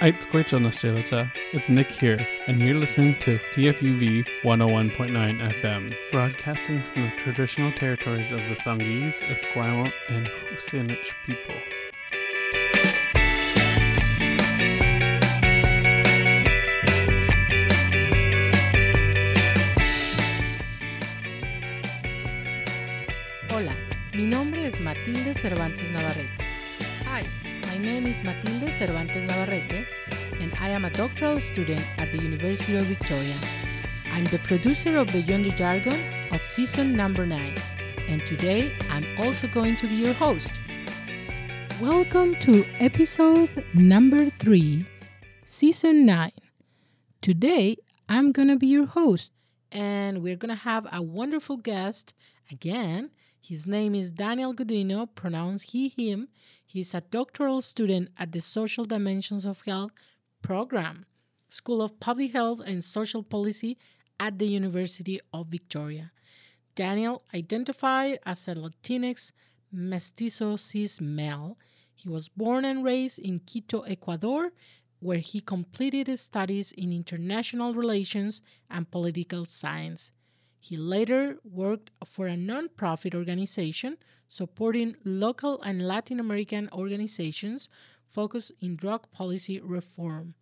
Aitzquechonaschilacha. It's Nick here, and you're listening to CFUV 101.9 FM, broadcasting from the traditional territories of the Songhees, Esquimalt, and WSÁNEĆ people. Hola, mi nombre es Matilde Cervantes Navarrete. Name is Matilde Cervantes Navarrete, and I am a doctoral student at the University of Victoria. I'm the producer of Beyond the Jargon of season number 9, and today I'm also going to be your host. Welcome to episode number 3, season 9. Today I'm going to be your host, and we're going to have a wonderful guest again. His name is Daniel Gudiño, pronounced he, him. He's a doctoral student at the Social Dimensions of Health program, School of Public Health and Social Policy at the University of Victoria. Daniel identified as a Latinx mestizo cis male. He was born and raised in Quito, Ecuador, where he completed his studies in international relations and political science. He later worked for a nonprofit organization supporting local and Latin American organizations focused in drug policy reform.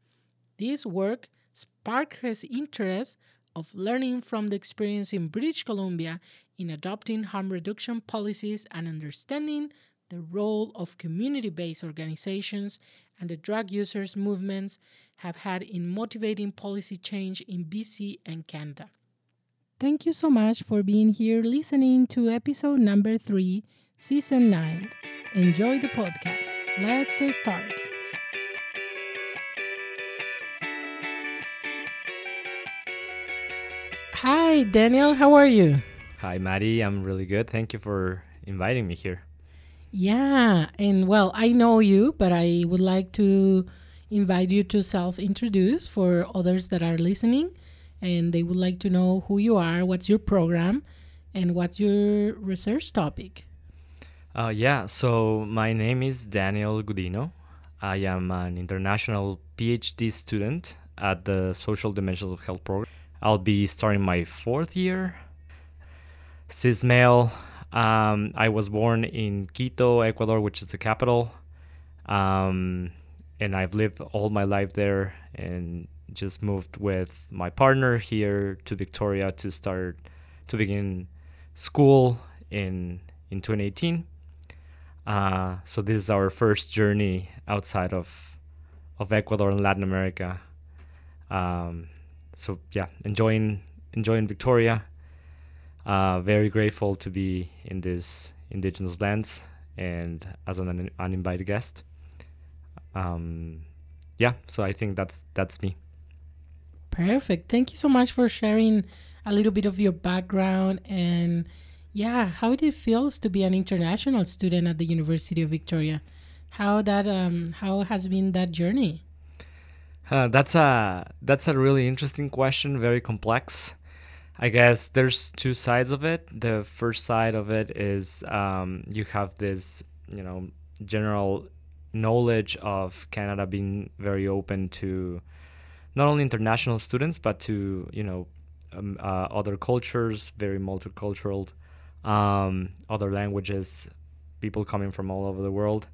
This work sparked his interest of learning from the experience in British Columbia in adopting harm reduction policies and understanding the role of community-based organizations and the drug users movements have had in motivating policy change in BC and Canada. Thank you so much for being here listening to episode number 3, season 9. Enjoy the podcast. Let's start. Hi, Daniel. How are you? Hi, Maddie. I'm really good. Thank you for inviting me here. Yeah, and well, I know you, but I would like to invite you to self introduce for others that are listening and they would like to know who you are, what's your program, and what's your research topic. Uh, yeah, so my name is Daniel Gudiño. I am an international PhD student at the Social Dimensions of Health program. I'll be starting my fourth year. Cis male. Um, I was born in Quito, Ecuador, which is the capital. Um, and I've lived all my life there and just moved with my partner here to Victoria to start to begin school in in 2018. Uh, so this is our first journey outside of of Ecuador and Latin America. Um, so yeah, enjoying enjoying Victoria. Uh, very grateful to be in this indigenous lands and as an un- uninvited guest. Um, yeah, so I think that's that's me. Perfect. Thank you so much for sharing a little bit of your background and yeah, how it feels to be an international student at the University of Victoria. How that um how has been that journey? Uh, that's a that's a really interesting question, very complex. I guess there's two sides of it. The first side of it is um, you have this, you know, general knowledge of Canada being very open to not only international students but to you know um, uh, other cultures, very multicultural, um, other languages, people coming from all over the world.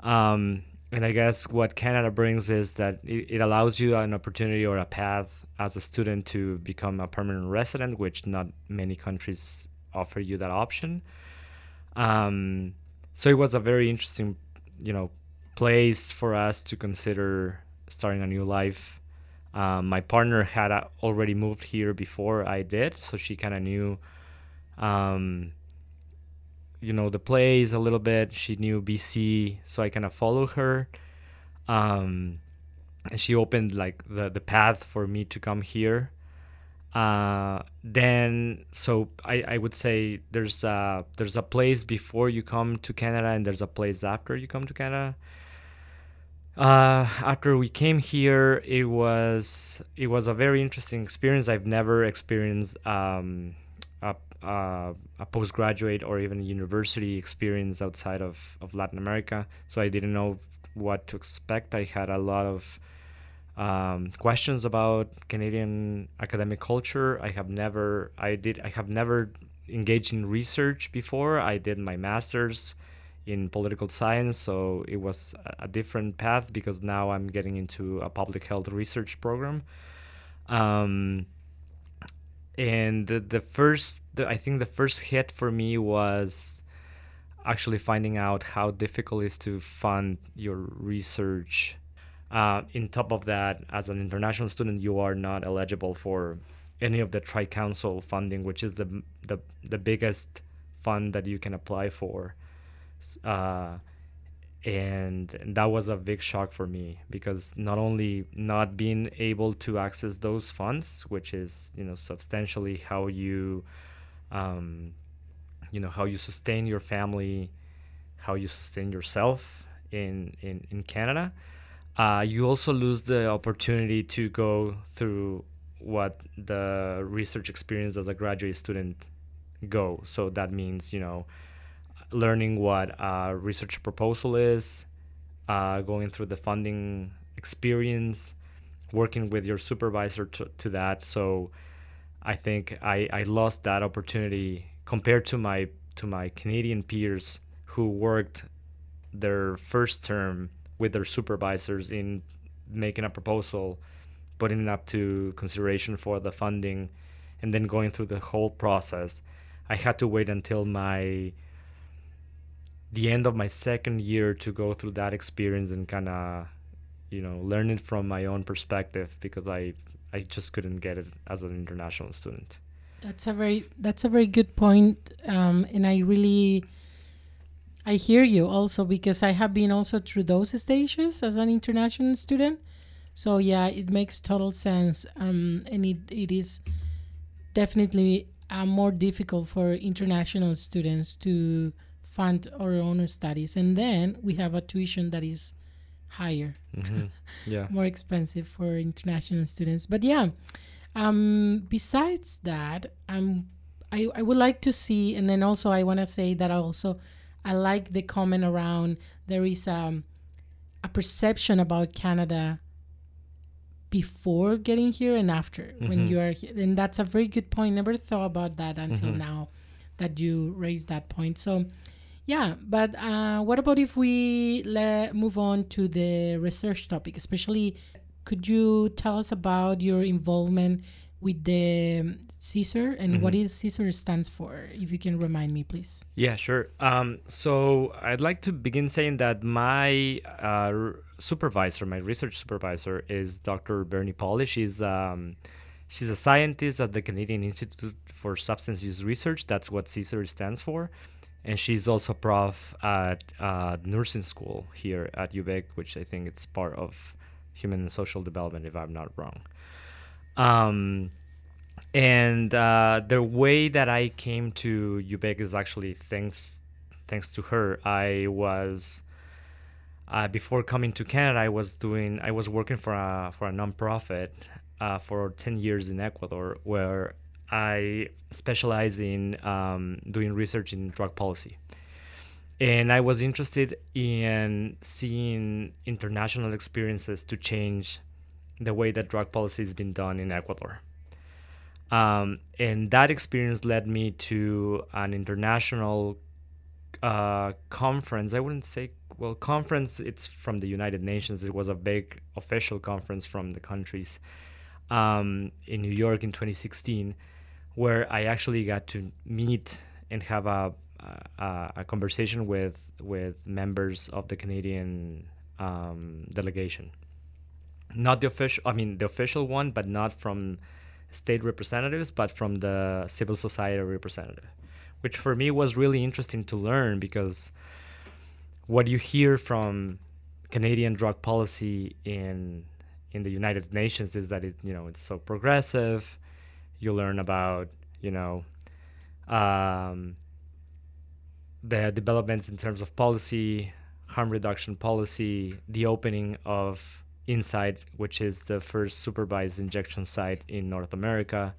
Um, and I guess what Canada brings is that it, it, allows you an opportunity or a path as a student to become a permanent resident, which not many countries offer you that option. Um, so it was a very interesting, you know, place for us to consider starting a new life um, my partner had uh, already moved here before I did, so she kind of knew, um, you know, the place a little bit. She knew BC, so I kind of followed her. Um, and she opened like the the path for me to come here. Uh, then, so I, I would say there's a there's a place before you come to Canada, and there's a place after you come to Canada uh, after we came here, it was it was a very interesting experience. I've never experienced um, a, a postgraduate or even university experience outside of, of Latin America. So I didn't know what to expect. I had a lot of um, questions about Canadian academic culture. I have never, I did, I have never engaged in research before. I did my master's in political science, so it was a different path because now I'm getting into a public health research program. Um, and the, the first, the, I think the first hit for me was actually finding out how difficult it is to fund your research. Uh, in top of that, as an international student, you are not eligible for any of the Tri-Council funding, which is the the the biggest fund that you can apply for. Uh, and, that was a big shock for me because not only not being able to access those funds, which is you know substantially how you, um, you know how you sustain your family, how you sustain yourself in in in Canada. Uh, you also lose the opportunity to go through what the research experience as a graduate student go. So that means you know learning what a research proposal is, uh, going through the funding experience, working with your supervisor to, to that. So I think I, I lost that opportunity compared to my to my Canadian peers who worked their first term with their supervisors in making a proposal, putting it up to consideration for the funding, and then going through the whole process. I had to wait until my the end of my second year to go through that experience and kind of you know learn it from my own perspective because i i just couldn't get it as an international student. That's a very that's a very good point um, and i really i hear you also because i have been also through those stages as an international student. So yeah it makes total sense um, and it, it is definitely uh, more difficult for international students to fund our own studies and then we have a tuition that is higher mm-hmm. yeah more expensive for international students but yeah um, besides that um, I, I would like to see and then also i want to say that I also i like the comment around there is um, a perception about canada before getting here and after mm-hmm. when you are here and that's a very good point never thought about that until mm-hmm. now that you raised that point so yeah, but uh, what about if we le- move on to the research topic? Especially, could you tell us about your involvement with the CISUR and mm-hmm. what is CISUR stands for? If you can remind me, please. Yeah, sure. Um, so I'd like to begin saying that my uh, supervisor, my research supervisor, is Dr. Bernie Pauly. She's um, she's a scientist at the Canadian Institute for Substance Use Research. That's what CISUR stands for and she's also prof at uh, nursing school here at UVic, which I think it's part of human and social development, if I'm not wrong. Um, and uh, the way that I came to UVic is actually thanks thanks to her. I was uh, before coming to Canada, I was doing I was working for a for a nonprofit uh, for ten years in Ecuador, where I specialize in um, doing research in drug policy. And I was interested in seeing international experiences to change the way that drug policy has been done in Ecuador. Um, and that experience led me to an international uh, conference. I wouldn't say, well, conference, it's from the United Nations. It was a big official conference from the countries um, in New York in 2016 where I actually got to meet and have a a, a conversation with with members of the Canadian um, delegation. Not the official, I mean the official one, but not from state representatives, but from the civil society representative, which for me was really interesting to learn because what you hear from Canadian drug policy in in the United Nations is that it you know it's so progressive you learn about you know um, the developments in terms of policy harm reduction policy the opening of Insite which is the first supervised injection site in north america.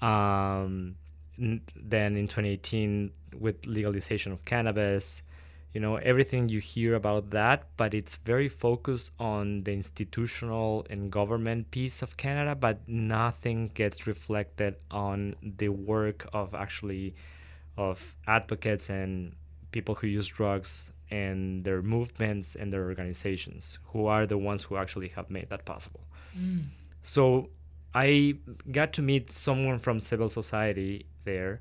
Um, n- then in 2018 with legalization of cannabis, you know everything you hear about that, but it's very focused on the institutional and government piece of Canada, but nothing gets reflected on the work of actually of advocates and people who use drugs and their movements and their organizations who are the ones who actually have made that possible. Mm. So I got to meet someone from civil society there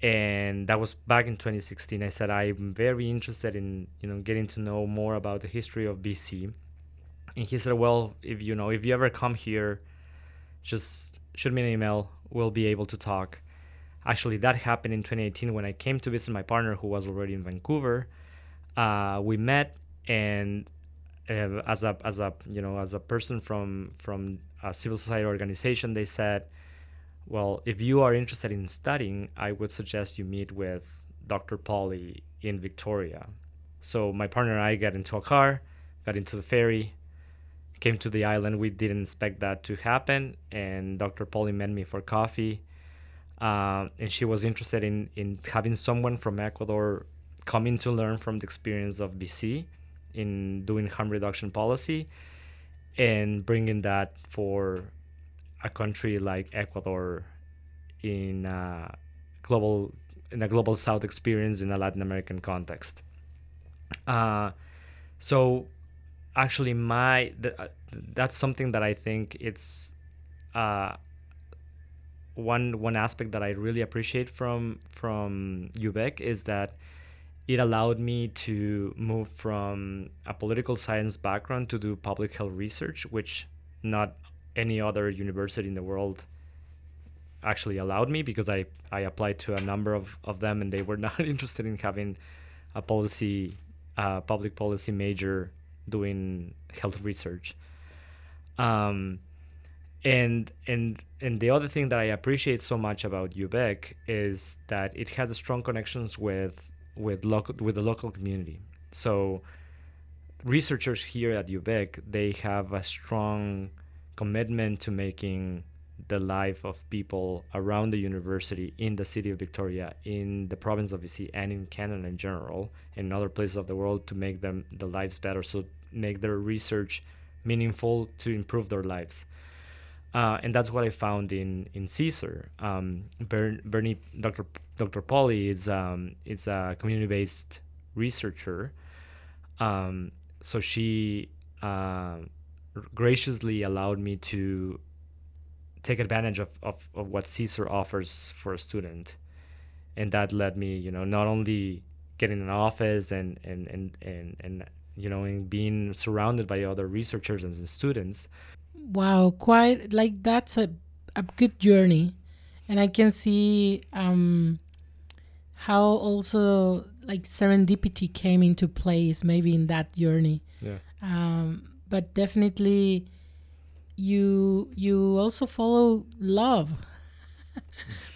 and that was back in 2016 i said i'm very interested in you know getting to know more about the history of bc and he said well if you know if you ever come here just shoot me an email. We'll be able to talk. Actually that happened in 2018 when i came to visit my partner who was already in vancouver. Uh, we met and uh, as a as a you know as a person from from a civil society organization they said well, if you are interested in studying, I would suggest you meet with Dr. Pauly in Victoria. So my partner and I got into a car, got into the ferry, came to the island. We didn't expect that to happen, and Dr. Pauly met me for coffee. Uh, and she was interested in, in having someone from Ecuador coming to learn from the experience of BC in doing harm reduction policy and bringing that for a country like Ecuador in a global in a global South experience in a Latin American context. Uh, so actually, my th- that's something that I think it's uh, one one aspect that I really appreciate from from UVic is that it allowed me to move from a political science background to do public health research, which not any other university in the world actually allowed me because I, I applied to a number of, of them and they were not interested in having a policy public policy major doing health research. Um, and and and the other thing that I appreciate so much about UVic is that it has strong connections with with local with the local community. So researchers here at UVic they have a strong commitment to making the life of people around the university in the city of Victoria, in the province of BC, and in Canada in general, and other places of the world to make them the lives better, so make their research meaningful to improve their lives. Uh, and that's what I found in in CISUR. Um, Ber- Bernie, Dr. Dr. Pauly is um, it's a community-based researcher. Um, so she uh, graciously allowed me to take advantage of, of, of what CISUR offers for a student. And that led me, you know, not only getting an office and, and, and, and, and you know, and being surrounded by other researchers and students. Wow, quite like that's a, a good journey. And I can see um, how also like serendipity came into place maybe in that journey. Yeah. Um, but definitely you you also follow love.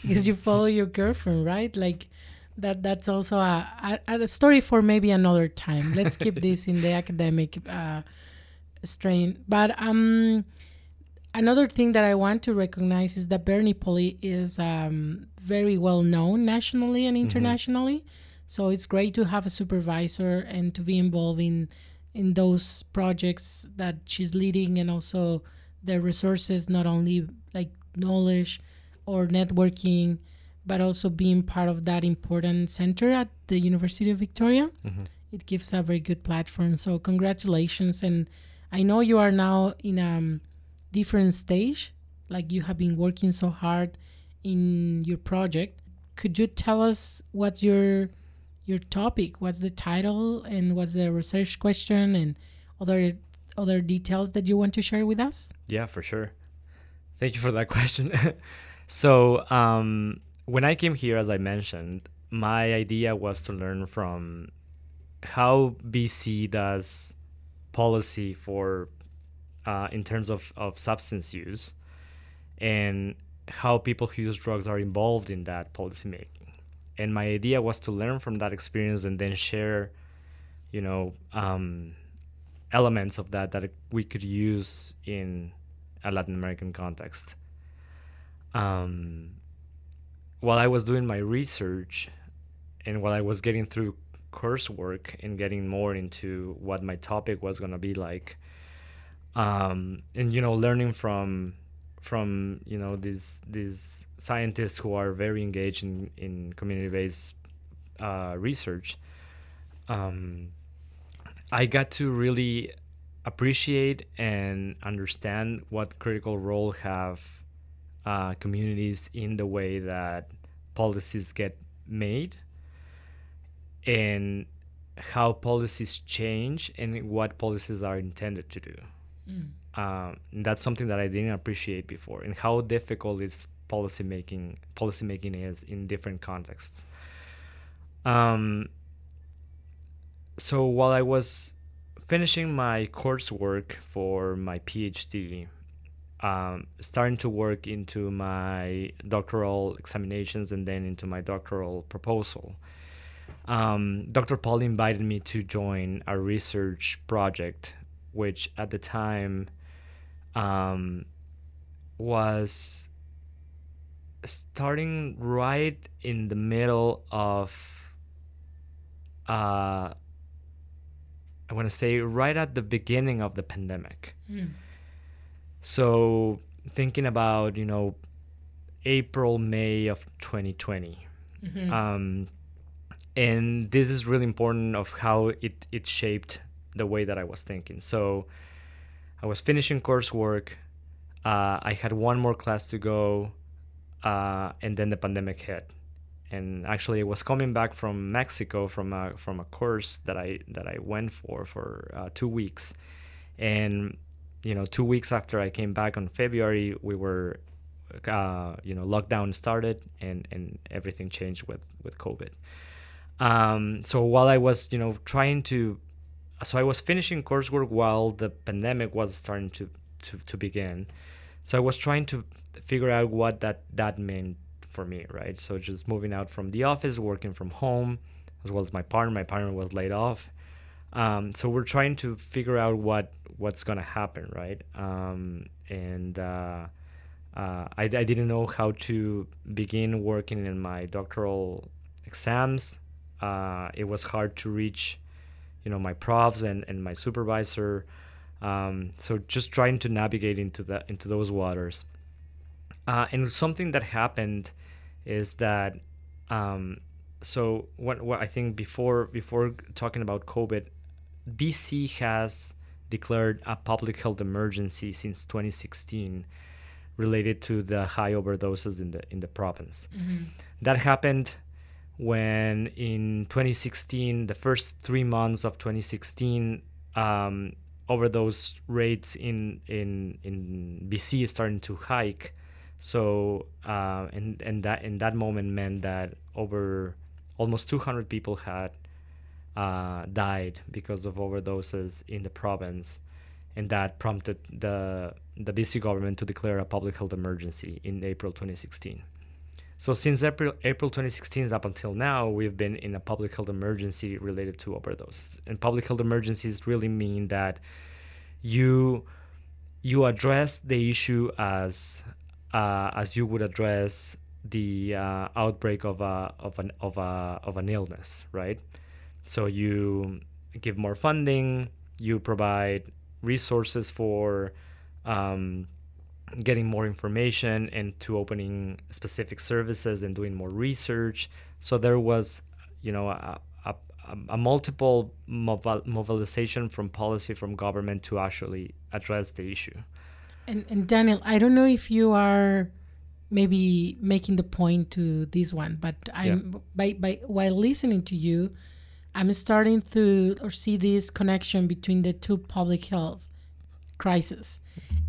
Because you follow your girlfriend right? Like that that's also a, a, a story for maybe another time. Let's keep this in the academic uh, strain. But um another thing that i want to recognize is that bernie Pauly is um, very well known nationally and internationally. So it's great to have a supervisor and to be involved in in those projects that she's leading and also the resources not only like knowledge or networking but also being part of that important center at the university of victoria. Mhm. it gives a very good platform. So congratulations. And i know you are now in a um, different stage like you have been working so hard in your project. Could you tell us what's your your topic what's the title and what's the research question and other other details that you want to share with us Yeah, for sure. Thank you for that question. so, um, when I came here, as I mentioned, my idea was to learn from how BC does policy for uh, in terms of, of substance use and how people who use drugs are involved in that policy making. And my idea was to learn from that experience and then share, you know, um, elements of that that we could use in a Latin American context. Um, while I was doing my research and while I was getting through coursework and getting more into what my topic was going to be like um, and you know learning from from you know these these scientists who are very engaged in, in community-based uh, research um, I got to really appreciate and understand what critical role have uh, communities in the way that policies get made and how policies change and what policies are intended to do. Mm. Um, that's something that I didn't appreciate before, and how difficult is policy making policy making is in different contexts. Um, so while I was finishing my coursework for my PhD, um, starting to work into my doctoral examinations and then into my doctoral proposal. Um, Dr. Paul invited me to join a research project, which at the time um, was starting right in the middle of, uh, I want to say, right at the beginning of the pandemic. Mm. So thinking about you know April May of 2020, mm-hmm. um, and this is really important of how it it shaped the way that I was thinking. So I was finishing coursework. Uh, I had one more class to go, uh, and then the pandemic hit. And actually, I was coming back from Mexico from a from a course that I that I went for for uh, two weeks, and you know, two weeks after I came back on February, we were, uh, you know, lockdown started and, and everything changed with, with COVID. Um, so while I was, you know, trying to, so I was finishing coursework while the pandemic was starting to, to, to begin. So I was trying to figure out what that, that meant for me, right? So just moving out from the office, working from home, as well as my partner. My partner was laid off. Um, so we're trying to figure out what what's gonna happen, right? Um, and uh, uh, I, I didn't know how to begin working in my doctoral exams. Uh, it was hard to reach, you know, my profs and, and my supervisor. Um, so just trying to navigate into the into those waters. Uh, and something that happened is that um, so what, what I think before before talking about COVID, BC has declared a public health emergency since 2016 related to the high overdoses in the in the province. Mm-hmm. That happened when in 2016, the first three months of 2016, um, overdose rates in in in BC starting to hike. So uh, and and that in that moment meant that over almost 200 people had uh, died because of overdoses in the province, and that prompted the the BC government to declare a public health emergency in April 2016. So since April April 2016 up until now, we've been in a public health emergency related to overdoses. And public health emergencies really mean that you you address the issue as uh, as you would address the uh, outbreak of a of an of a of an illness, right? So you give more funding, you provide resources for um, getting more information and to opening specific services and doing more research. So there was, you know, a, a, a multiple mobilization from policy from government to actually address the issue. And, and Daniel, I don't know if you are maybe making the point to this one, but I'm yeah. by, by while listening to you, I'm starting to or see this connection between the two public health crises,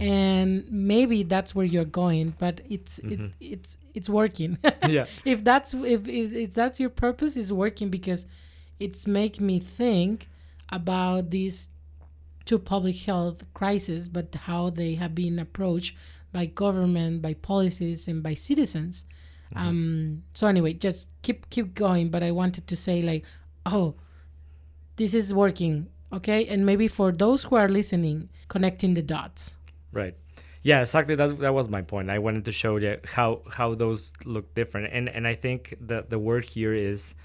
and maybe that's where you're going. But it's mm-hmm. it, it's it's working. yeah. if that's if, if if that's your purpose, is working because it's make me think about these two public health crises, but how they have been approached by government, by policies, and by citizens. Mm-hmm. Um, so anyway, just keep keep going. But I wanted to say like oh, this is working, okay? And maybe for those who are listening, connecting the dots. Right. Yeah, exactly. That that was my point. I wanted to show you how how those look different, and and I think the the word here is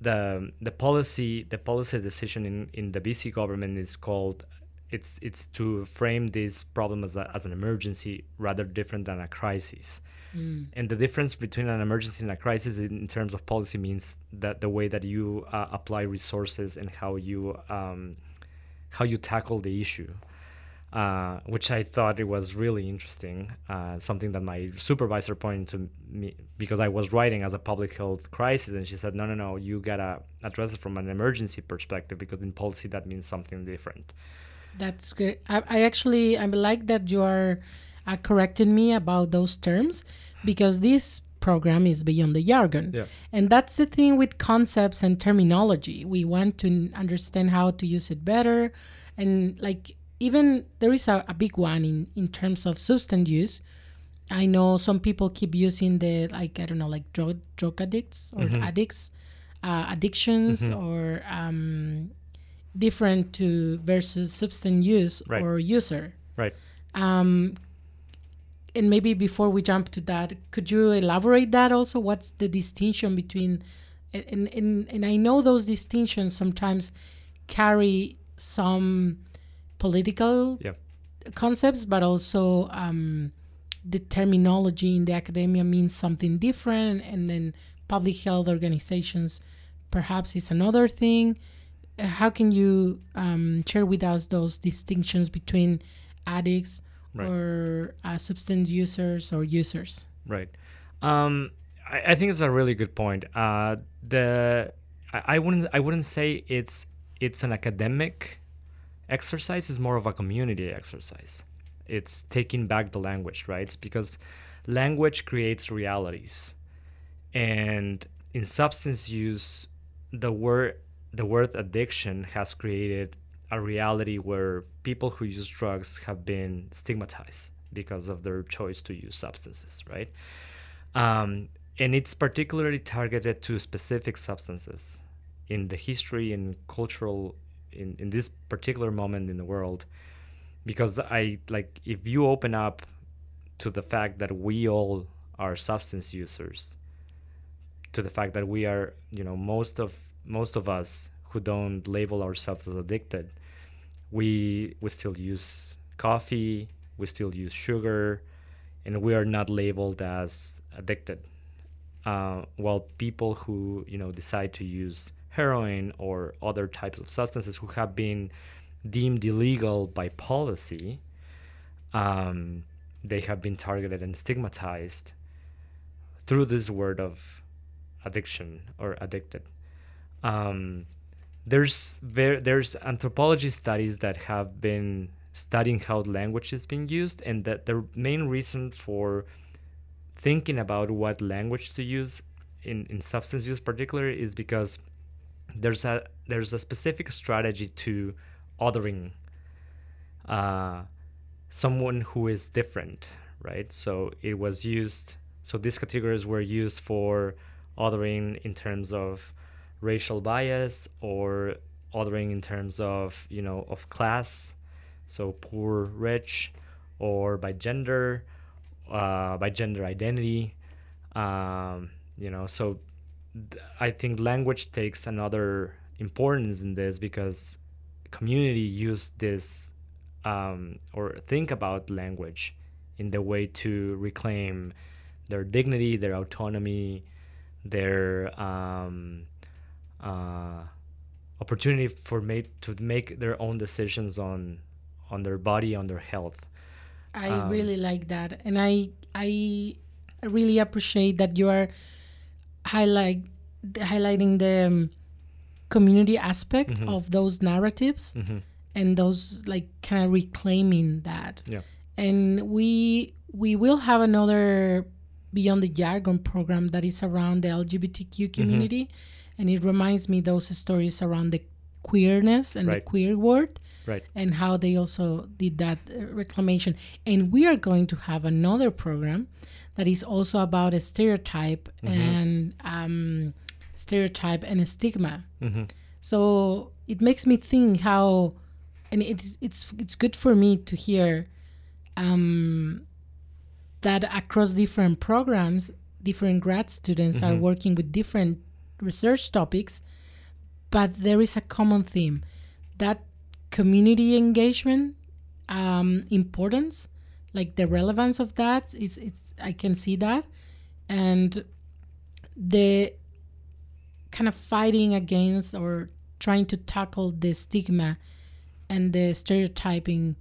the the policy the policy decision in in the BC government is called it's it's to frame this problem as, a, as an emergency rather different than a crisis. Mm. And the difference between an emergency and a crisis in, terms of policy means that the way that you uh, apply resources and how you um, how you tackle the issue. Uh, which I thought it was really interesting. Uh, something that my supervisor pointed to me because I was writing as a public health crisis, and she said, "No, no, no, you gotta address it from an emergency perspective because in policy that means something different." That's great. I, I actually I like that you are uh, correcting me about those terms because this program is beyond the jargon. Yeah. And that's the thing with concepts and terminology. We want to understand how to use it better. And like even there is a, a big one in, in terms of substance use. I know some people keep using the like I don't know like drug drug addicts or mm-hmm. addicts, uh, addictions mm-hmm. or um, different to versus substance use right. or user. Right. Um, and maybe before we jump to that, could you elaborate that also? What's the distinction between, and, and, and I know those distinctions sometimes carry some political concepts, but also um, the terminology in the academia means something different, and then public health organizations perhaps is another thing how can you um, share with us those distinctions between addicts right. or uh, substance users or users? Right. Um, I, I, think it's a really good point. Uh, the I, I, wouldn't I wouldn't say it's it's an academic exercise. is more of a community exercise. It's taking back the language, right? because language creates realities, and in substance use, the word the word addiction has created a reality where people who use drugs have been stigmatized because of their choice to use substances, right? Um, and it's particularly targeted to specific substances in the history and cultural in, in this particular moment in the world because i like if you open up to the fact that we all are substance users to the fact that we are you know most of most of us who don't label ourselves as addicted, we we still use coffee, we still use sugar, and we are not labeled as addicted. Uh, while people who you know decide to use heroin or other types of substances who have been deemed illegal by policy, um, they have been targeted and stigmatized through this word of addiction or addicted. Um, there's there's anthropology studies that have been studying how language is being used, and that the main reason for thinking about what language to use in, in substance use particularly is because there's a there's a specific strategy to othering uh, someone who is different, right? So it was used. So these categories were used for othering in terms of racial bias or othering in terms of you know of class so poor rich or by gender uh, by gender identity um, you know so i think language takes another importance in this because community use this um, or think about language in the way to reclaim their dignity their autonomy their um, uh, opportunity for mate to make their own decisions on on their body on their health. I um, really like that and i i really appreciate that you are highlight highlighting the um, community aspect mm-hmm. of those narratives mm-hmm. and those like kind of reclaiming that yeah and we we will have another beyond the jargon program that is around the lgbtq mm-hmm. community mm-hmm and it reminds me those stories around the queerness and right. the queer word right and how they also did that uh, reclamation and we are going to have another program that is also about a stereotype mm-hmm. and um, stereotype and stigma mm-hmm. so it makes me think how and it's it's it's good for me to hear um, that across different programs, different grad students are Mhm. working with different research topics, but there is a common theme that community engagement um, importance, like the relevance of that is it's I can see that, and the kind of fighting against or trying to tackle the stigma and the stereotyping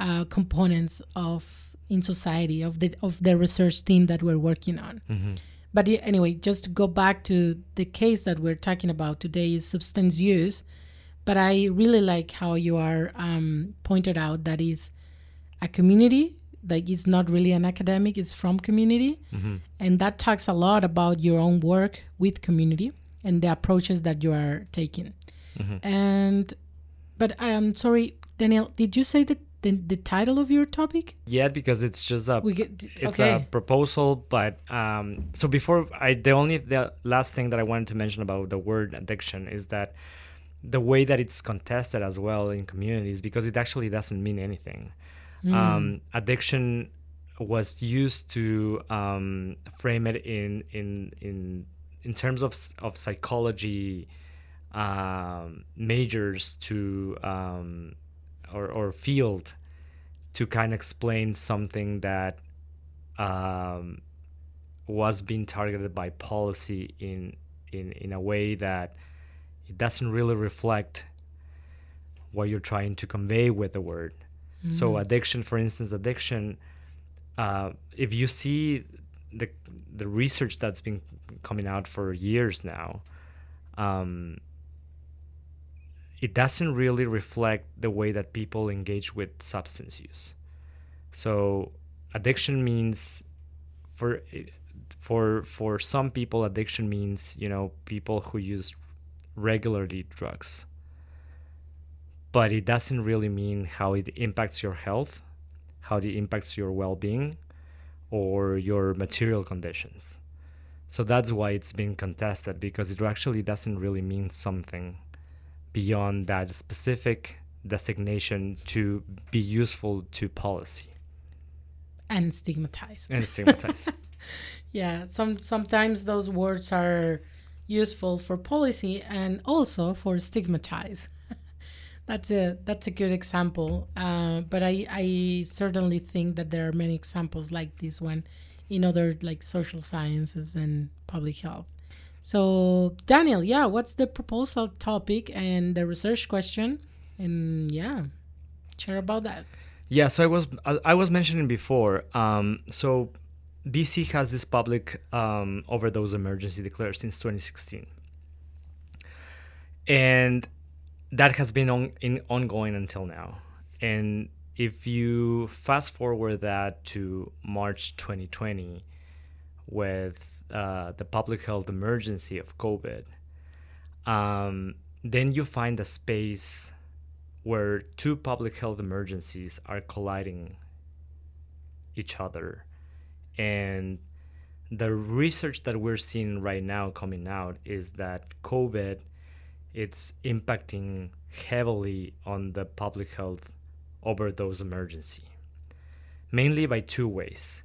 uh, components of in society of the of the research team that we're working on. Mhm. But anyway, just to go back to the case that we're talking about today is substance use. But I really like how you are um, pointed out that is a community, like it's not really an academic, it's from community. Mhm. And that talks a lot about your own work with community and the approaches that you are taking. Mhm. And, but I'm sorry, Daniel, did you say that the, the title of your topic? Yeah, because it's just a get, it's okay. a proposal, but um, so before I the only the last thing that I wanted to mention about the word addiction is that the way that it's contested as well in communities because it actually doesn't mean anything. Mm. Um, addiction was used to um, frame it in in in in terms of of psychology um, majors to um, or or field to kind of explain something that um, was being targeted by policy in in in a way that it doesn't really reflect what you're trying to convey with the word. So Mm. addiction, for instance, addiction. Uh, if you see the the research that's been coming out for years now, um, it doesn't really reflect the way that people engage with substance use. So addiction means for for for some people addiction means you know people who use regularly drugs. But it doesn't really mean how it impacts your health how it impacts your well-being or your material conditions. So that's why it's been contested because it actually doesn't really mean something beyond that specific designation to be useful to policy. And stigmatized. and stigmatize. Yeah, some sometimes those words are useful for policy and also for stigmatize. that's a that's a good example. Uh, but I I certainly think that there are many examples like this one in other like social sciences and public health. So Daniel, yeah, what's the proposal topic and the research question? And yeah, share about that. Yeah, so I was I was mentioning before. Um, so BC has this public um, overdose emergency declared since 2016, and that has been on, in ongoing until now. And if you fast forward that to March 2020, with uh, the public health emergency of COVID, um, then you find a space where two public health emergencies are colliding each other and the research that we're seeing right now coming out is that covid it's impacting heavily on the public health overdose emergency mainly by two ways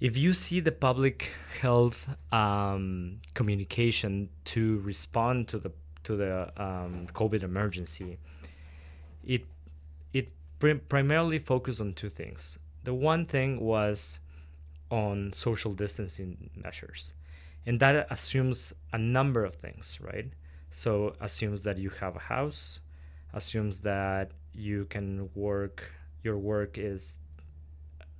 if you see the public health um, communication to respond to the to the um, covid emergency it it prim- primarily focused on two things. The one thing was on social distancing measures, and that assumes a number of things, right? So assumes that you have a house, assumes that you can work. Your work is,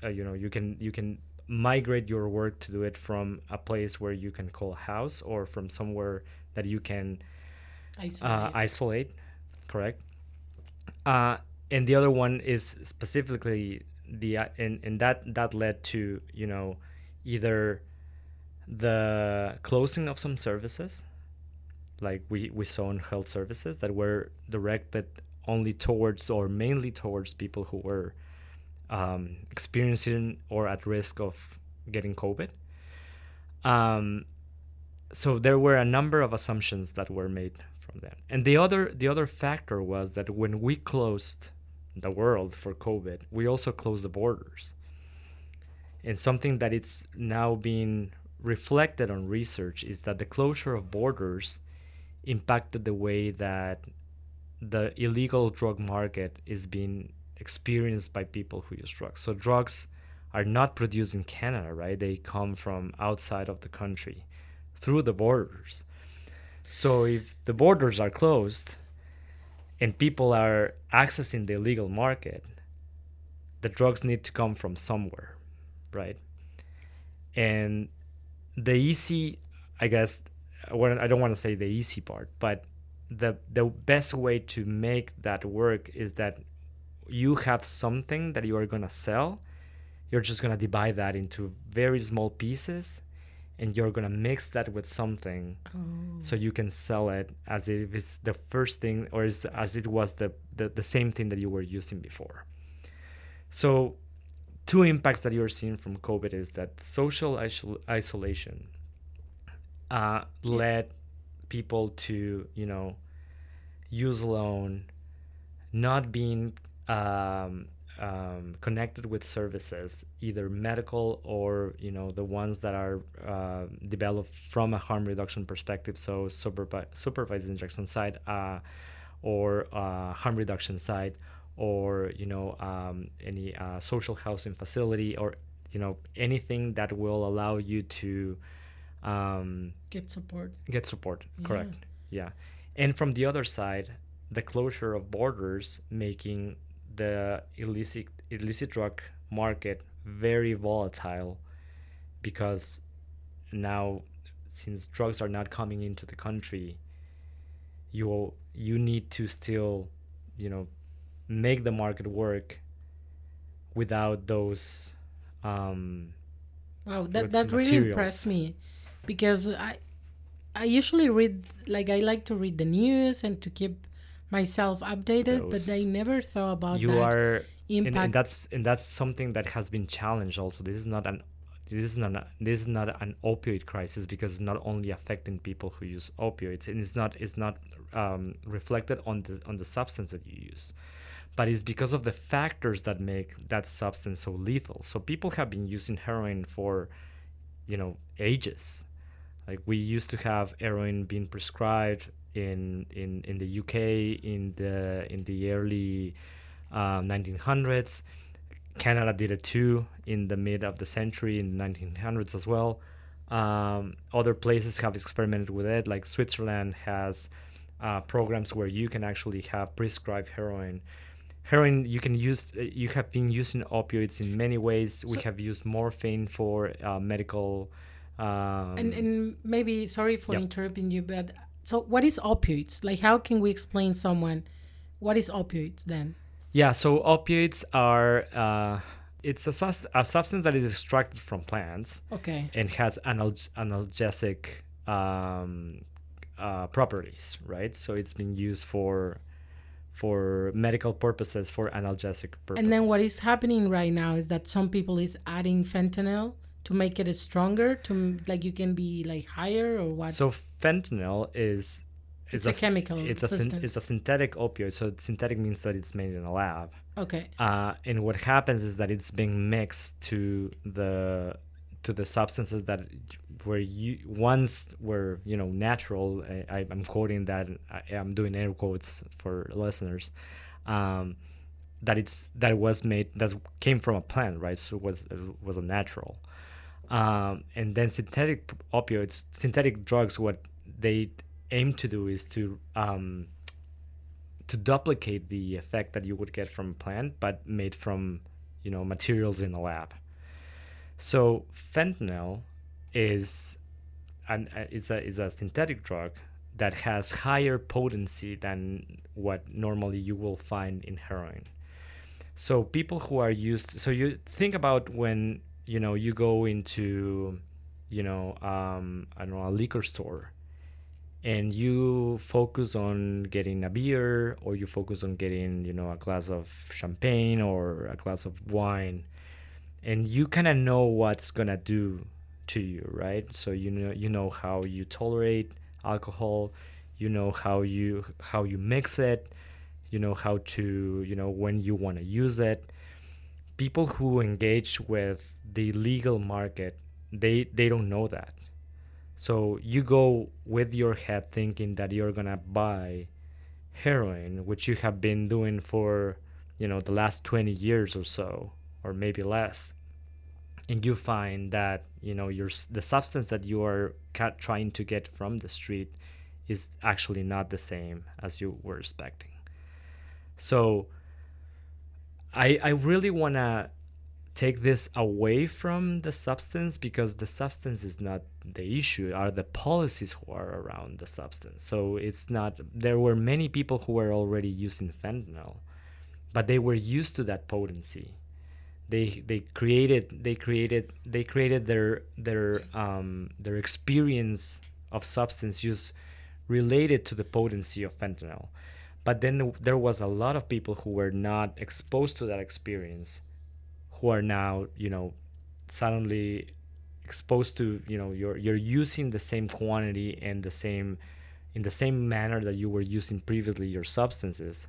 uh, you know, you can you can migrate your work to do it from a place where you can call a house or from somewhere that you can uh, Isolate. isolate, correct? Uh, and the other one is specifically the and, and that that led to you know either the closing of some services like we, we saw in health services that were directed only towards or mainly towards people who were um, experiencing or at risk of getting COVID. Um, so there were a number of assumptions that were made from that. And the other the other factor was that when we closed the world for COVID, we also closed the borders. And something that it's now being reflected on research is that the closure of borders impacted the way that the illegal drug market is being experienced by people who use drugs. So drugs are not produced in Canada, right? They come from outside of the country through the borders. So if the borders are closed and people are accessing the illegal market, the drugs need to come from somewhere, right? And the easy, I guess, I don't want to say the easy part, but the the best way to make that work is that you have something that you are gonna sell. You're just gonna divide that into very small pieces, and you're gonna mix that with something, Oh. so you can sell it as if it's the first thing or is as it was the, the the same thing that you were using before. So, two impacts that you're seeing from COVID is that social isol- isolation uh, led people to you know use alone, not being um, um, connected with services, either medical or you know the ones that are uh, developed from a harm reduction perspective, so supervi- supervised injection side uh, or uh, harm reduction side, or you know um, any uh, social housing facility or you know anything that will allow you to um, Get support. get support Yeah. correct yeah and from the other side the closure of borders making the illicit illicit drug market very volatile because now since drugs are not coming into the country you you need to still you know make the market work without those um Wow, that that really impressed me because I I usually read like I like to read the news and to keep myself updated, but I Those- never thought about you that are and, impact. and that's and that's something that has been challenged also. This is not an this is not a, this is not an opioid crisis because it's not only affecting people who use opioids and it's not it's not um, reflected on the on the substance that you use. But it's because of the factors that make that substance so lethal. So people have been using heroin for you know ages. Like we used to have heroin being prescribed in in in the UK in the in the early um, 1900s. Canada did it too in the mid of the century in the 1900s as well. Um, other places have experimented with it, like Switzerland has uh, programs where you can actually have prescribed heroin. Heroin, you can use. uh, You have been using opioids in many ways. we have used morphine for uh, medical. Um, and and maybe sorry for Yep. interrupting you, but so what is opioids? Like how can we explain someone what is opioids then? Yeah, so opioids are uh, it's a, sus- a substance that is extracted from plants Okay. and has analg- analgesic um, uh, properties, right? So it's been used for for medical purposes, for analgesic purposes. And then what is happening right now is that some people is adding fentanyl to make it stronger to like you can be like higher or what? So fentanyl is It's a a s- chemical It's a syn- substance. it's a synthetic opioid. So synthetic means that it's made in a lab. okay. uh, and what happens is that it's being mixed to the to the substances that were you once were you know natural I, I, i'm quoting that I, i'm doing air quotes for listeners um, that it's that it was made that came from a plant right so it was it was a natural um, and then synthetic opioids synthetic drugs what they aim to do is to um, to duplicate the effect that you would get from a plant but made from you know materials in a lab. So fentanyl is an uh, it's a is a synthetic drug that has higher potency than what normally you will find in heroin. So people who are used so you think about when you know you go into you know um, i don't know a liquor store and you focus on getting a beer or you focus on getting you know a glass of champagne or a glass of wine and you kind of know what's gonna do to you right? So you know you know how you tolerate alcohol you know how you how you mix it you know how to you know when you want to use it. People who engage with the legal market they they don't know that. So you go with your head thinking that you're gonna buy heroin which you have been doing for you know the last 20 years or so or maybe less and you find that you know your the substance that you are trying to get from the street is actually not the same as you were expecting. So i i really want to take this away from the substance because the substance is not the issue are the policies who are around the substance. So it's not there were many people who were already using fentanyl but they were used to that potency. They they created they created they created their their um, their experience of substance use related to the potency of fentanyl. But then there was a lot of people who were not exposed to that experience who are now you know suddenly exposed to you know you're you're using the same quantity and the same in the same manner that you were using previously your substances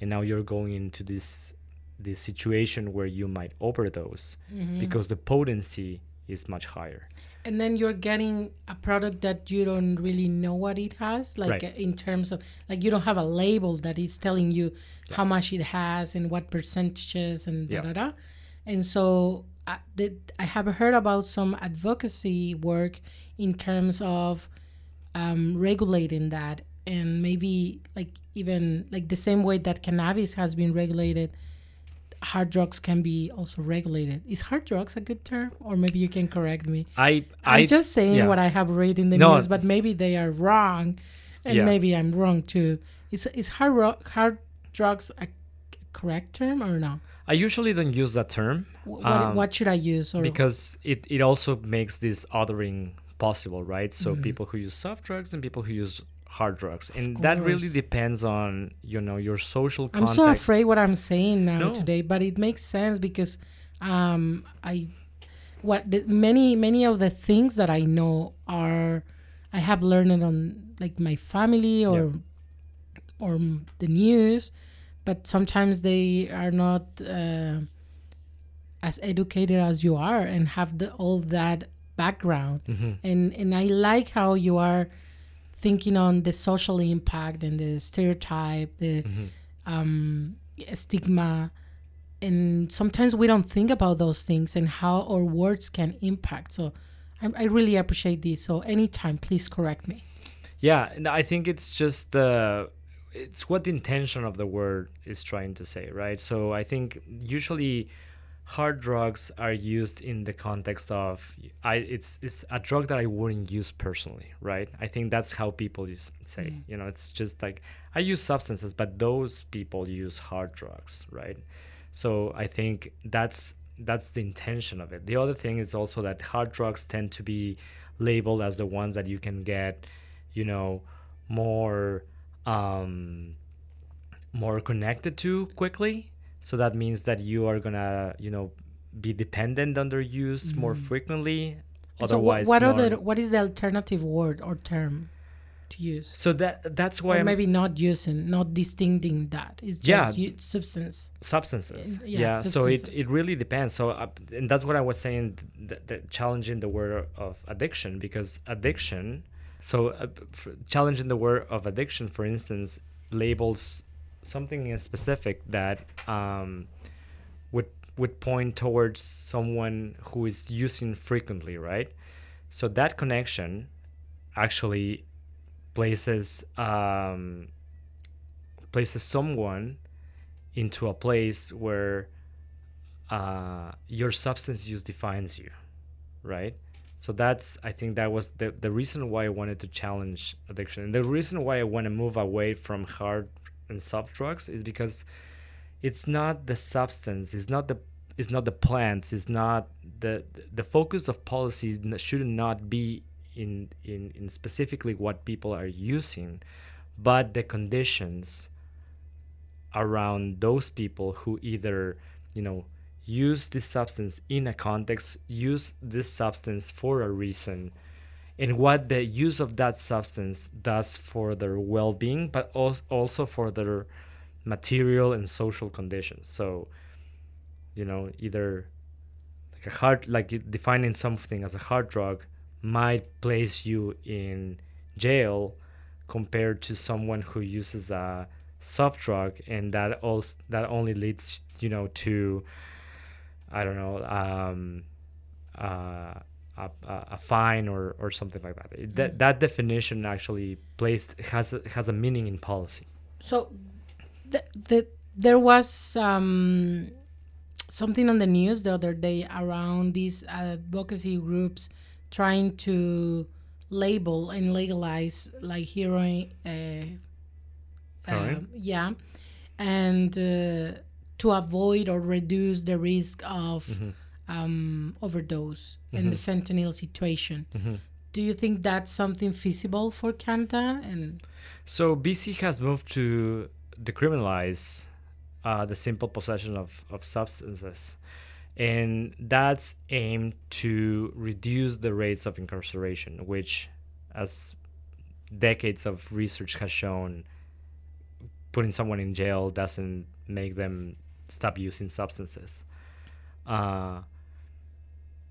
and now you're going into this the situation where you might overdose mm-hmm. because the potency is much higher and then you're getting a product that you don't really know what it has like right. in terms of like you don't have a label that is telling you yeah. how much it has and what percentages and da da da and so I, did, I have heard about some advocacy work in terms of um, regulating that and maybe like even like the same way that cannabis has been regulated hard drugs can be also regulated. Is hard drugs a good term, or maybe you can correct me? I, I am just saying yeah. what I have read in the no, news, but maybe they are wrong, and yeah. maybe I'm wrong too. Is is hard ro- hard drugs a correct term or no? I usually don't use that term. What, um, what should I use? Or? Because it, it also makes this othering possible, right? So mm-hmm. people who use soft drugs and people who use hard drugs and that really depends on you know your social context. i'm so afraid what i'm saying now no. today but it makes sense because um i what the, many many of the things that i know are i have learned on like my family or yeah. or the news but sometimes they are not uh, as educated as you are and have the all that background mm-hmm. and and i like how you are thinking on the social impact and the stereotype, the mm-hmm. um, stigma. And sometimes we don't think about those things and how our words can impact. So I, I really appreciate this. So anytime, please correct me. Yeah, I think it's just the. It's what the intention of the word is trying to say, right? So I think usually hard drugs are used in the context of I it's it's a drug that I wouldn't use personally, right? I think that's how people say, mm. you know, it's just like I use substances, but those people use hard drugs, right? So I think that's that's the intention of it. The other thing is also that hard drugs tend to be labeled as the ones that you can get, you know, more um more connected to quickly. So that means that you are gonna you know be dependent on their use mm-hmm. more frequently. Otherwise so what, what are the what is the alternative word or term to use? So that that's why or maybe not using not distincting that. It's just yeah, substance. Substances. Yeah, yeah substances. so it, it really depends. So uh, and that's what i was saying that, challenging the word of addiction because addiction so uh, challenging the word of addiction for instance labels something in specific that um, would would point towards someone who is using frequently, right? So that connection actually places um, places someone into a place where uh, your substance use defines you, right? So that's I think that was the the reason why I wanted to challenge addiction, and the reason why I want to move away from hard and soft drugs is because it's not the substance, it's not the it's not the plants, it's not the the focus of policy should not be in in in specifically what people are using, but the conditions around those people who either you know use this substance in a context, use this substance for a reason, and what the use of that substance does for their well-being but also for their material and social conditions. So, you know, either like a hard, like defining something as a hard drug might place you in jail compared to someone who uses a soft drug and that also that only leads you know to i don't know um, uh, a, a, fine or, or something like that. Mm. That that definition actually placed has a, has a meaning in policy. So, the, the there was um, something on the news the other day around these advocacy groups trying to label and legalize like heroin. Uh, uh, yeah, and uh, to avoid or reduce the risk of. Mm-hmm um, overdose mm-hmm. and the fentanyl situation. Mm-hmm. Do you think that's something feasible for Canada? And so BC has moved to decriminalize uh, the simple possession of, of substances, and that's aimed to reduce the rates of incarceration, which, as decades of research has shown, putting someone in jail doesn't make them stop using substances. Uh,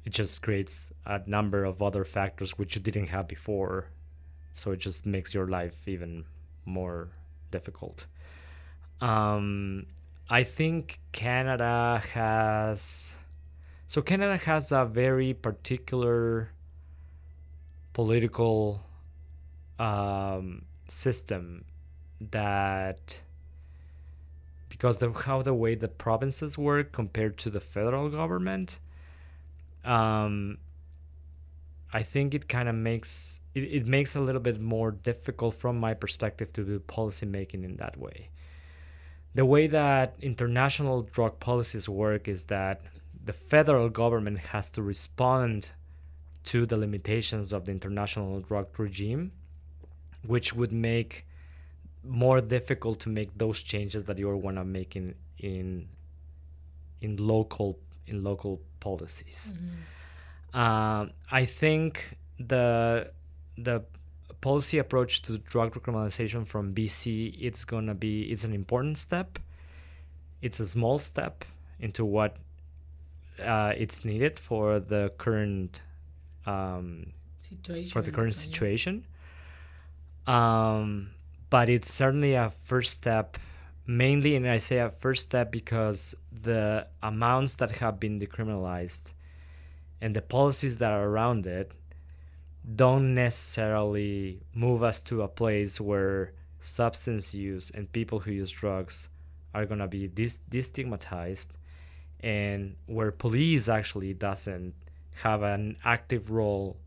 it just creates a number of other factors which you didn't have before so it just makes your life even more difficult um, i think canada has so canada has a very particular political um, system that because of how the way the provinces work compared to the federal government um, I think it kind of makes it, it makes a little bit more difficult from my perspective to do policy making in that way. The way that international drug policies work is that the federal government has to respond to the limitations of the international drug regime, which would make more difficult to make those changes that you want to make in in in local in local policies. Mm-hmm. Uh, I think the the policy approach to drug decriminalization from BC it's gonna be it's an important step. It's a small step into what uh, it's needed for the current um, situation for the current situation. Um, but it's certainly a first step mainly, and I say a first step because the amounts that have been decriminalized and the policies that are around it don't necessarily move us to a place where substance use and people who use drugs are going to be destigmatized and where police actually doesn't have an active role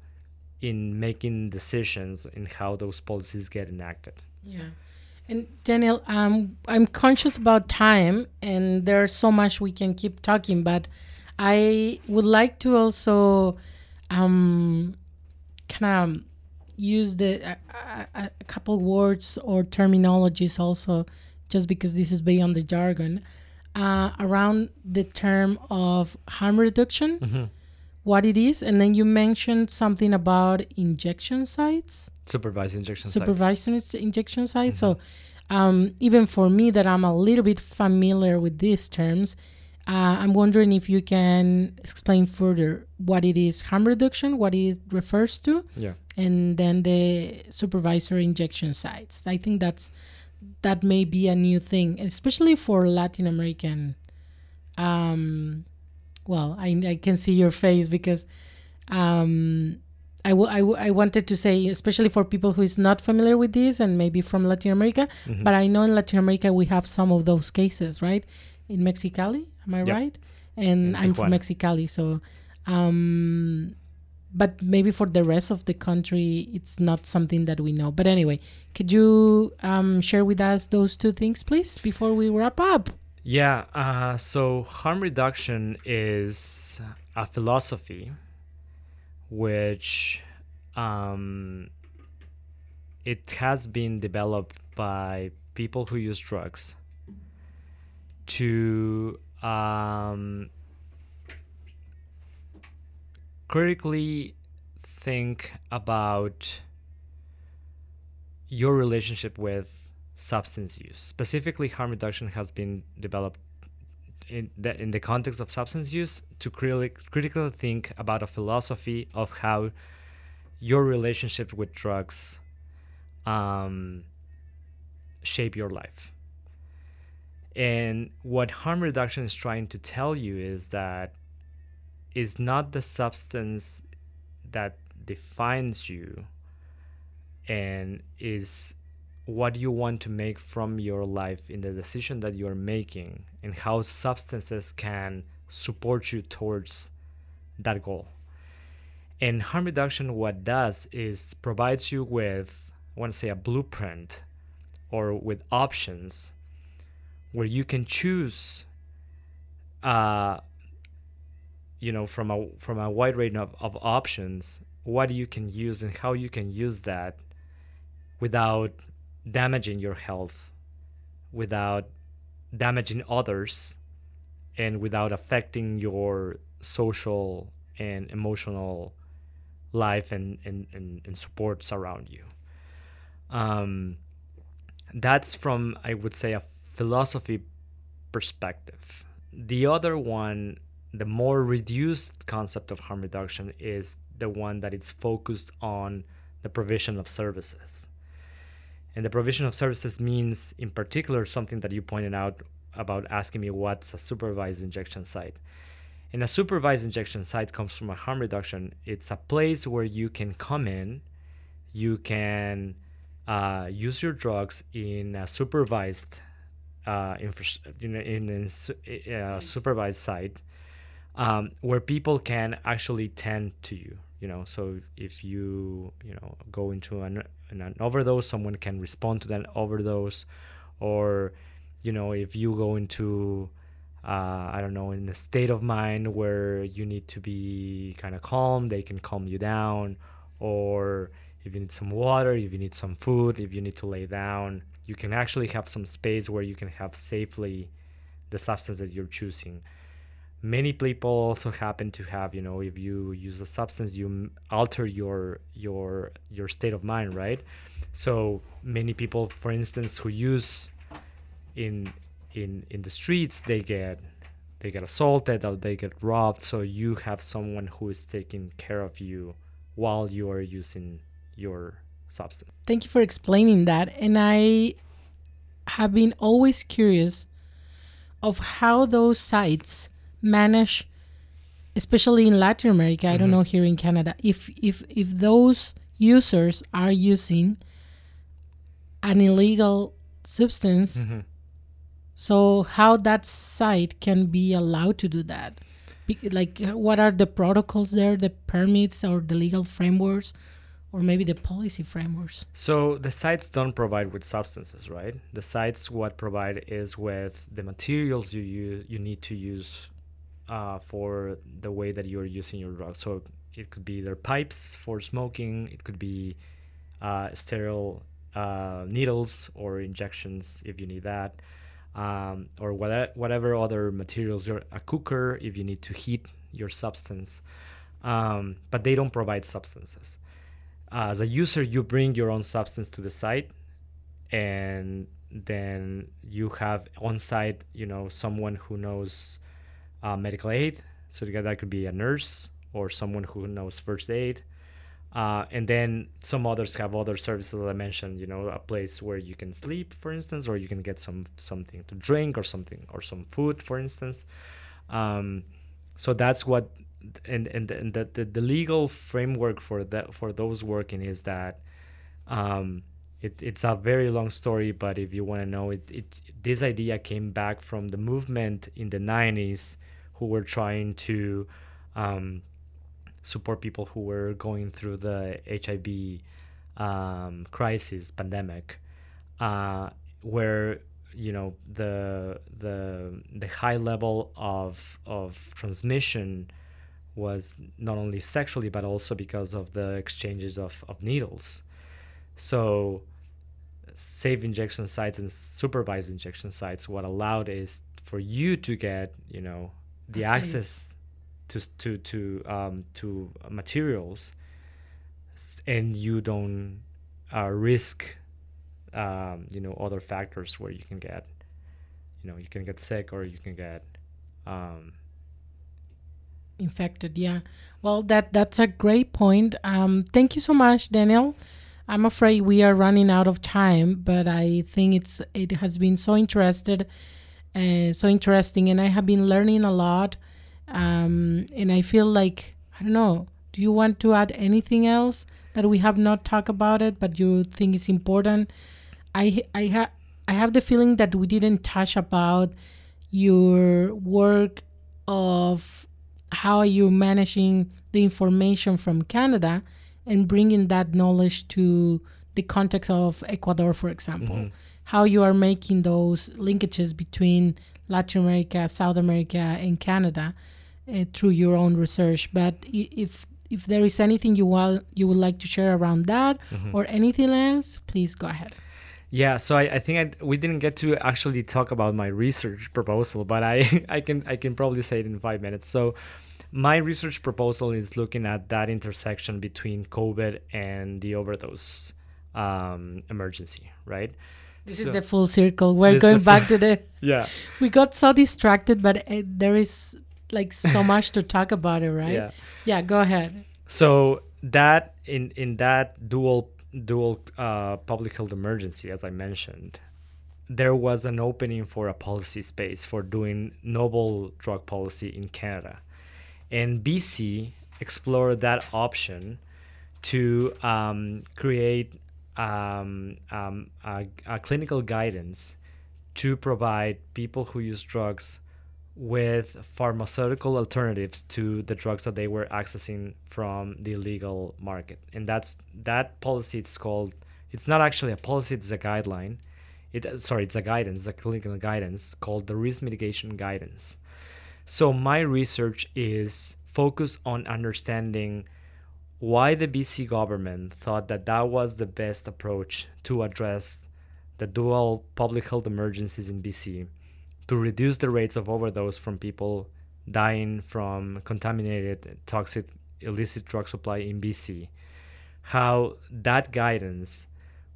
in making decisions in how those policies get enacted. Yeah. And Daniel, um, I'm conscious about time, and there's so much we can keep talking, but I would like to also um, kind of use the a, a, a, couple words or terminologies also, just because this is beyond the jargon, uh, around the term of harm reduction. Mm-hmm what it is, and then you mentioned something about injection sites. Supervised injection Supervised sites. injection sites. Mm-hmm. So um, even for me, that I'm a little bit familiar with these terms, uh, I'm wondering if you can explain further what it is harm reduction, what it refers to, yeah, and then the supervisory injection sites. I think that's that may be a new thing, especially for Latin American um, well, I, I can see your face because um, I, w- I, w- I wanted to say, especially for people who is not familiar with this and maybe from Latin America, mm-hmm. but I know in Latin America we have some of those cases, right? In Mexicali, am I yep. right? And in I'm from Mexicali, so. Um, but maybe for the rest of the country, it's not something that we know. But anyway, could you um, share with us those two things, please, before we wrap up? Yeah, uh, so harm reduction is a philosophy which um, it has been developed by people who use drugs to um, critically think about your relationship with substance use. Specifically, harm reduction has been developed in the, in the context of substance use to crit- critically think about a philosophy of how your relationship with drugs um, shape your life. And what harm reduction is trying to tell you is that is not the substance that defines you and is what you want to make from your life in the decision that you're making and how substances can support you towards that goal. And harm reduction, what does is provides you with, I want to say, a blueprint or with options where you can choose, uh, you know, from a from a wide range of, of options, what you can use and how you can use that without damaging your health, without damaging others, and without affecting your social and emotional life and, and, and, and supports around you. Um, that's from, I would say, a philosophy perspective. The other one, the more reduced concept of harm reduction, is the one that is focused on the provision of services. And the provision of services means, in particular, something that you pointed out about asking me what's a supervised injection site. And a supervised injection site comes from a harm reduction. It's a place where you can come in, you can uh, use your drugs in a supervised, uh, infra- in, in a, uh, supervised site, um, where people can actually tend to you. You know, so if you you know go into an, an overdose, someone can respond to that overdose, or you know if you go into uh, I don't know, in a state of mind where you need to be kind of calm, they can calm you down. Or if you need some water, if you need some food, if you need to lay down, you can actually have some space where you can have safely the substance that you're choosing. Many people also happen to have, you know, if you use a substance, you alter your your your state of mind, right? So many people, for instance, who use in in in the streets they get they get assaulted or they get robbed. So you have someone who is taking care of you while you are using your substance. Thank you for explaining that. And i have been always curious of how those sites manage especially in latin america mm-hmm. i don't mm-hmm. know here in canada if if if those users are using an illegal substance mm-hmm so how that site can be allowed to do that? Be- like what are the protocols there, the permits or the legal frameworks? or maybe the policy frameworks. So the sites don't provide with substances, right? The sites what provide is with the materials you use you need to use uh, for the way that you're using your drug. So it could be their pipes for smoking. It could be uh, sterile uh, needles or injections if you need that um, or whatever, whatever other materials, or a cooker if you need to heat your substance. Um, but they don't provide substances. As a user, you bring your own substance to the site, and then you have on site, you know, someone who knows uh, medical aid. So that could be a nurse or someone who knows first aid. Uh, and then some others have other services I mentioned, you know, a place where you can sleep, for instance, or you can get some something to drink or something or some food, for instance. Um, so that's what, and and, and the, the, the legal framework for that for those working is that, um, it, it's a very long story, but if you want to know it, it, this idea came back from the movement in the 90s who were trying to um, support people who were going through the HIV um, crisis pandemic, uh, where you know the the the high level of of transmission was not only sexually but also because of the exchanges of, of needles. So safe injection sites and supervised injection sites what allowed is for you to get you know the access to to to um, to materials, and you don't uh, risk um, you know other factors where you can get you know you can get sick or you can get um, infected yeah. Well that that's a great point. Um, thank you so much daniel. I'm afraid we are running out of time but i think it's it has been so interested uh, so interesting and i have been learning a lot um, and i feel like i don't know do you want to add anything else that we have not talked about it but you think is important i i have i have the feeling that we didn't touch about your work of how are you managing the information from Canada and bringing that knowledge to the context of Ecuador, for example. Mm-hmm. How you are making those linkages between Latin America, South America, and Canada uh, through your own research. But if if there is anything you want you would like to share around that mm-hmm. or anything else, please go ahead. Yeah, so I, I think I, we didn't get to actually talk about my research proposal, but I, I can I can probably say it in five minutes. So my research proposal is looking at that intersection between COVID and the overdose um, emergency, right? This so is the full circle. We're going back to the. yeah. We got so distracted, but eh, there is like so much to talk about it, right? Yeah. Yeah. Go ahead. So that in in that dual dual uh, public health emergency, as I mentioned, there was an opening for a policy space for doing novel drug policy in Canada and BC explored that option to um, create um, um, clinical guidance to provide people who use drugs with pharmaceutical alternatives to the drugs that they were accessing from the illegal market. And that's that policy. It's called. It's not actually a policy. It's a guideline. It sorry, it's a guidance, a clinical guidance called the risk mitigation guidance. So my research is focused on understanding why the BC government thought that that was the best approach to address the dual public health emergencies in BC to reduce the rates of overdose from people dying from contaminated toxic illicit drug supply in BC how that guidance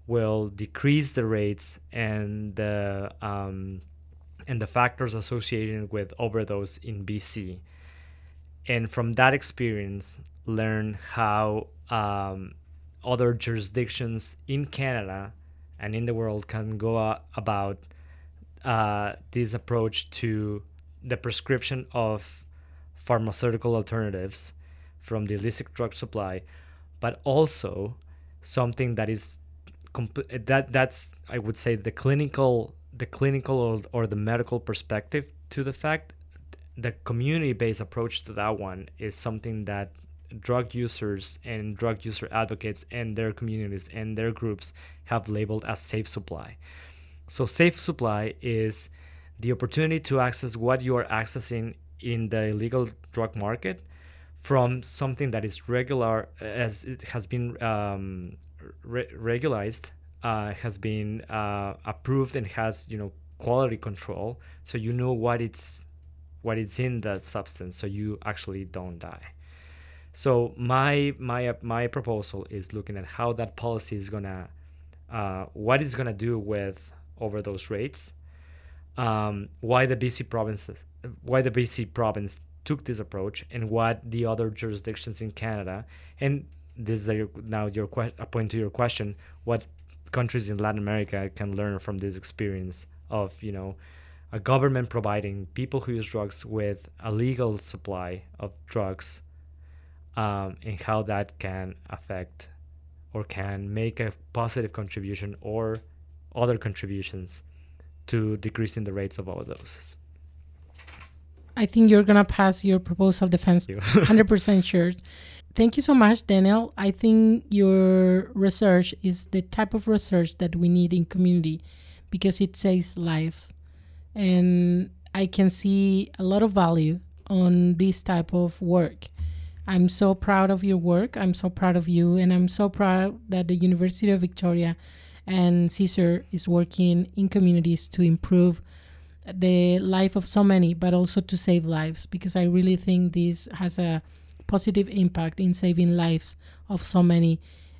will decrease the rates and the um, and the factors associated with overdose in BC. And from that experience, learn how um, other jurisdictions in Canada and in the world can go about uh, this approach to the prescription of pharmaceutical alternatives from the illicit drug supply, but also something that is that that's I would say the clinical the clinical or, or the medical perspective to the fact the community-based approach to that one is something that drug users and drug user advocates and their communities and their groups have labeled as safe supply. So safe supply is the opportunity to access what you are accessing in the illegal drug market from something that is regular as it has been um, re- regularized uh, has been uh, approved and has you know quality control, so you know what it's what it's in the substance, so you actually don't die. So my my my proposal is looking at how that policy is gonna uh, what it's gonna do with overdose rates, um, why the BC provinces why the BC province took this approach, and what the other jurisdictions in Canada and this is now your que- a point to your question what countries in Latin America can learn from this experience of you know a government providing people who use drugs with a legal supply of drugs um, and how that can affect or can make a positive contribution or other contributions to decreasing the rates of overdoses. I think you're gonna pass your proposal defense. Hundred percent sure. Thank you so much, Daniel. I think your research is the type of research that we need in community because it saves lives. And I can see a lot of value on this type of work. I'm so proud of your work. I'm so proud of you. And I'm so proud that the University of Victoria and CISUR is working in communities to improve the life of so many, but also to save lives because I really think this has a positive impact in saving lives of so many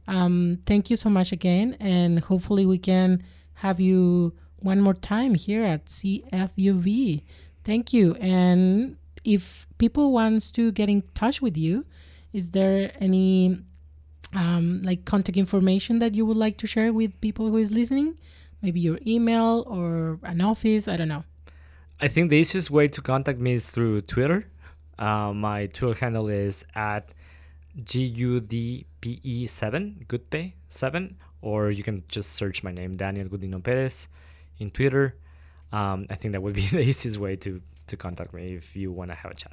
Um, thank you so much again, and hopefully we can have you one more time here at CFUV. Thank you. And if people wants to get in touch with you, is there any um, like contact information that you would like to share with people who is listening? Maybe your email or an office. I don't know. I think the easiest way to contact me is through Twitter. Uh, my Twitter handle is at GUDPE7, GoodPay7, or you can just search my name, Daniel Gudiño Perez, in Twitter. Um, I think that would be the easiest way to, to contact me if you want to have a chat.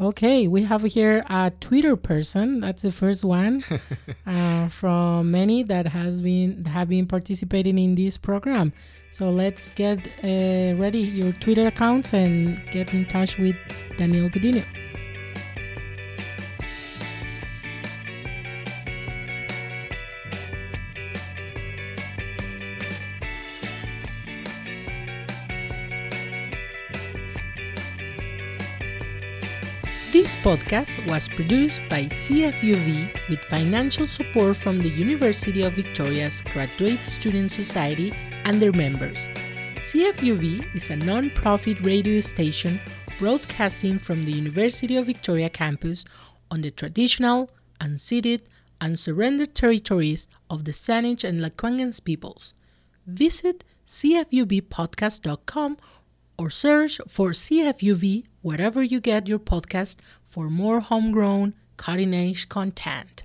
Okay, we have here a Twitter person. That's the first one uh, from many that has been have been participating in this program. So let's get uh, ready your Twitter accounts and get in touch with Daniel Gudiño. This podcast was produced by CFUV with financial support from the University of Victoria's Graduate Student Society and their members. CFUV is a non profit radio station broadcasting from the University of Victoria campus on the traditional, unceded, and surrendered territories of the Saanich and Lekwungen peoples. Visit cfuvpodcast.com or search for CFUV wherever you get your podcast for more homegrown, cutting edge content.